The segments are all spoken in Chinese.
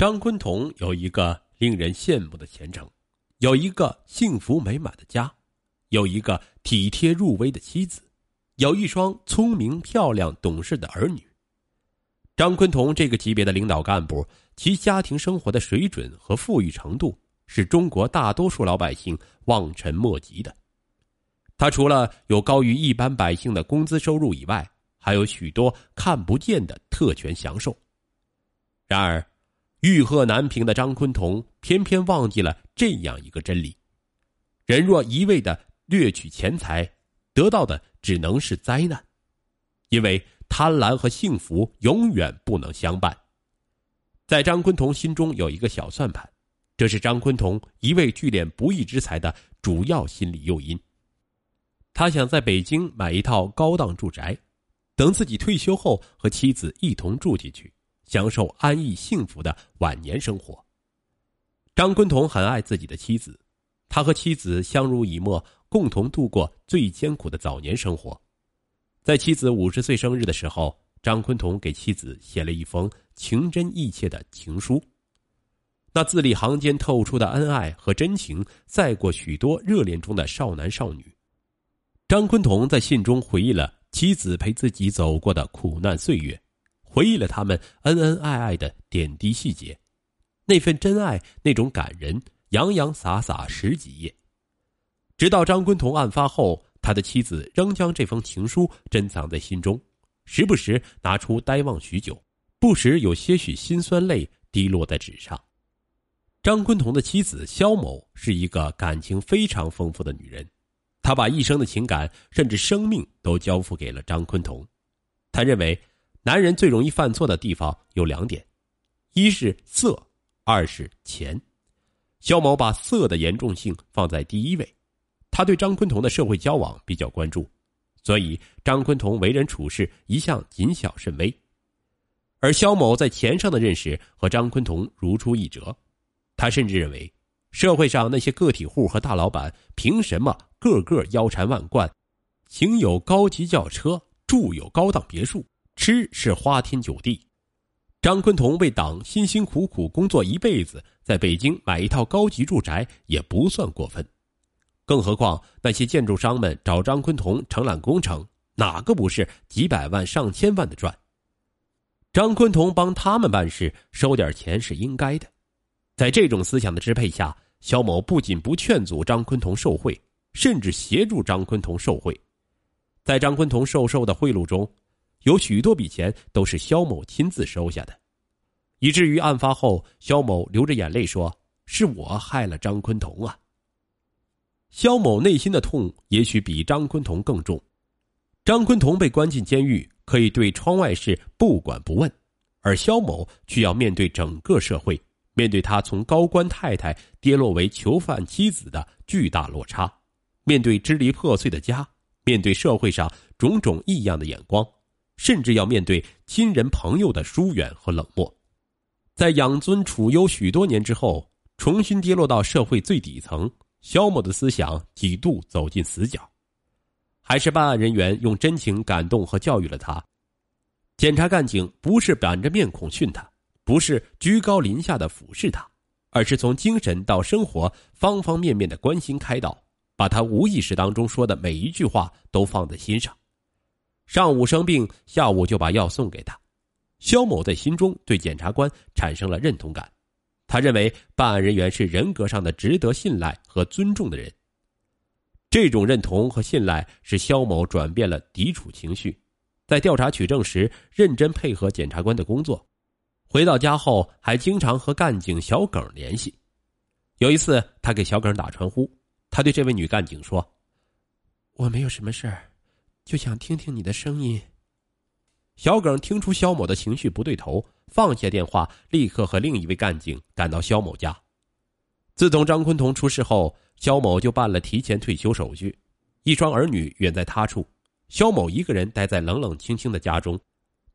张坤同有一个令人羡慕的前程，有一个幸福美满的家，有一个体贴入微的妻子，有一双聪明漂亮懂事的儿女。张坤同这个级别的领导干部，其家庭生活的水准和富裕程度，是中国大多数老百姓望尘莫及的。他除了有高于一般百姓的工资收入以外，还有许多看不见的特权享受。然而，欲壑难平的张坤同偏偏忘记了这样一个真理：人若一味的掠取钱财，得到的只能是灾难，因为贪婪和幸福永远不能相伴。在张坤同心中有一个小算盘，这是张坤同一味聚敛不义之财的主要心理诱因。他想在北京买一套高档住宅，等自己退休后和妻子一同住进去。享受安逸幸福的晚年生活。张坤彤很爱自己的妻子，他和妻子相濡以沫，共同度过最艰苦的早年生活。在妻子五十岁生日的时候，张坤彤给妻子写了一封情真意切的情书，那字里行间透出的恩爱和真情，赛过许多热恋中的少男少女。张坤彤在信中回忆了妻子陪自己走过的苦难岁月。回忆了他们恩恩爱爱的点滴细节，那份真爱，那种感人，洋洋洒洒十几页。直到张坤彤案发后，他的妻子仍将这封情书珍藏在心中，时不时拿出呆望许久，不时有些许辛酸泪滴落在纸上。张坤彤的妻子肖某是一个感情非常丰富的女人，她把一生的情感甚至生命都交付给了张坤彤，她认为。男人最容易犯错的地方有两点，一是色，二是钱。肖某把色的严重性放在第一位，他对张坤彤的社会交往比较关注，所以张坤彤为人处事一向谨小慎微。而肖某在钱上的认识和张坤彤如出一辙，他甚至认为，社会上那些个体户和大老板凭什么个个腰缠万贯，行有高级轿车，住有高档别墅？吃是花天酒地，张坤彤为党辛辛苦苦工作一辈子，在北京买一套高级住宅也不算过分。更何况那些建筑商们找张坤彤承揽工程，哪个不是几百万上千万的赚？张坤彤帮他们办事，收点钱是应该的。在这种思想的支配下，肖某不仅不劝阻张坤彤受贿，甚至协助张坤彤受贿。在张坤彤受受的贿赂中。有许多笔钱都是肖某亲自收下的，以至于案发后，肖某流着眼泪说：“是我害了张坤彤啊。”肖某内心的痛也许比张坤彤更重。张坤彤被关进监狱，可以对窗外事不管不问，而肖某却要面对整个社会，面对他从高官太太跌落为囚犯妻子的巨大落差，面对支离破碎的家，面对社会上种种异样的眼光。甚至要面对亲人朋友的疏远和冷漠，在养尊处优许多年之后，重新跌落到社会最底层，肖某的思想几度走进死角，还是办案人员用真情感动和教育了他。检察干警不是板着面孔训他，不是居高临下的俯视他，而是从精神到生活方方面面的关心开导，把他无意识当中说的每一句话都放在心上。上午生病，下午就把药送给他。肖某在心中对检察官产生了认同感，他认为办案人员是人格上的值得信赖和尊重的人。这种认同和信赖使肖某转变了抵触情绪，在调查取证时认真配合检察官的工作。回到家后，还经常和干警小耿联系。有一次，他给小耿打传呼，他对这位女干警说：“我没有什么事儿。”就想听听你的声音。小耿听出肖某的情绪不对头，放下电话，立刻和另一位干警赶到肖某家。自从张坤同出事后，肖某就办了提前退休手续，一双儿女远在他处，肖某一个人待在冷冷清清的家中，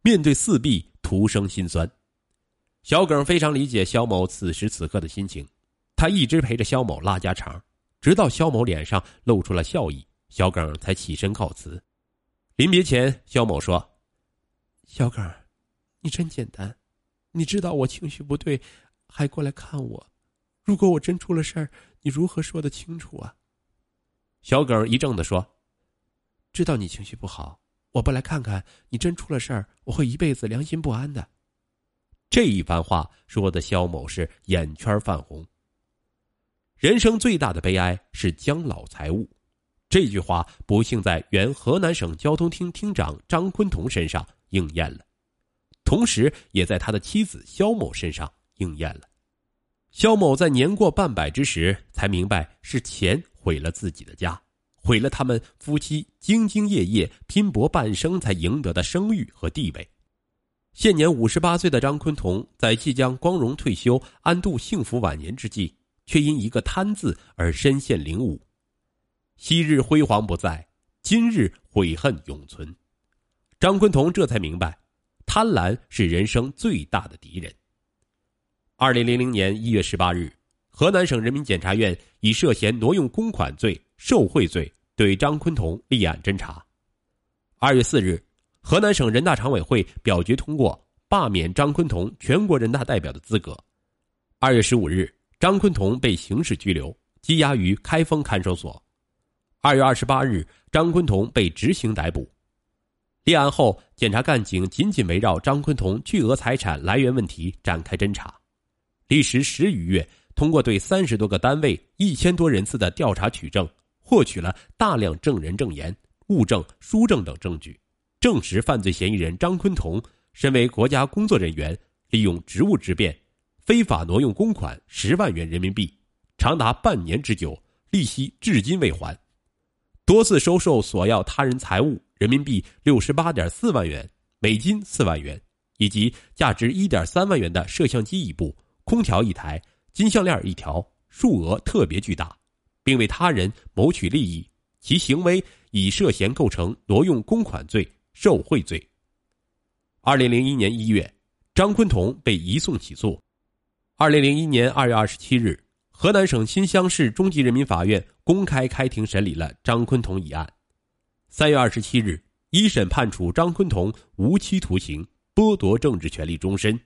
面对四壁，徒生心酸。小耿非常理解肖某此时此刻的心情，他一直陪着肖某拉家常，直到肖某脸上露出了笑意，小耿才起身告辞。临别前，肖某说：“小耿，你真简单，你知道我情绪不对，还过来看我。如果我真出了事儿，你如何说得清楚啊？小耿一怔的说：“知道你情绪不好，我不来看看你，真出了事儿，我会一辈子良心不安的。”这一番话说的肖某是眼圈泛红。人生最大的悲哀是将老财物，这句话不幸在原河南省交通厅厅长张坤同身上应验了，同时也在他的妻子肖某身上应验了。肖某在年过半百之时才明白，是钱毁了自己的家，毁了他们夫妻兢兢业业拼搏半生才赢得的声誉和地位。现年五十八岁的张坤同，在即将光荣退休、安度幸福晚年之际，却因一个贪字而身陷囹圄。昔日辉煌不在，今日悔恨永存。张坤同这才明白，贪婪是人生最大的敌人。二零零零年一月十八日，河南省人民检察院以涉嫌挪用公款罪、受贿罪对张坤同立案侦查。二月四日。河南省人大常委会表决通过罢免张坤同全国人大代表的资格。二月十五日，张坤同被刑事拘留，羁押于开封看守所。二月二十八日，张坤同被执行逮捕。立案后，检察干警紧紧围绕张坤同巨额财产来源问题展开侦查，历时十余月，通过对三十多个单位、一千多人次的调查取证，获取了大量证人证言、物证、书证等证据。证实犯罪嫌疑人张坤同身为国家工作人员，利用职务之便，非法挪用公款十万元人民币，长达半年之久，利息至今未还；多次收受索要他人财物人民币六十八点四万元、美金四万元，以及价值一点三万元的摄像机一部、空调一台、金项链一条，数额特别巨大，并为他人谋取利益，其行为已涉嫌构成挪用公款罪。受贿罪。二零零一年一月，张坤同被移送起诉。二零零一年二月二十七日，河南省新乡市中级人民法院公开开庭审理了张坤同一案。三月二十七日，一审判处张坤同无期徒刑，剥夺政治权利终身。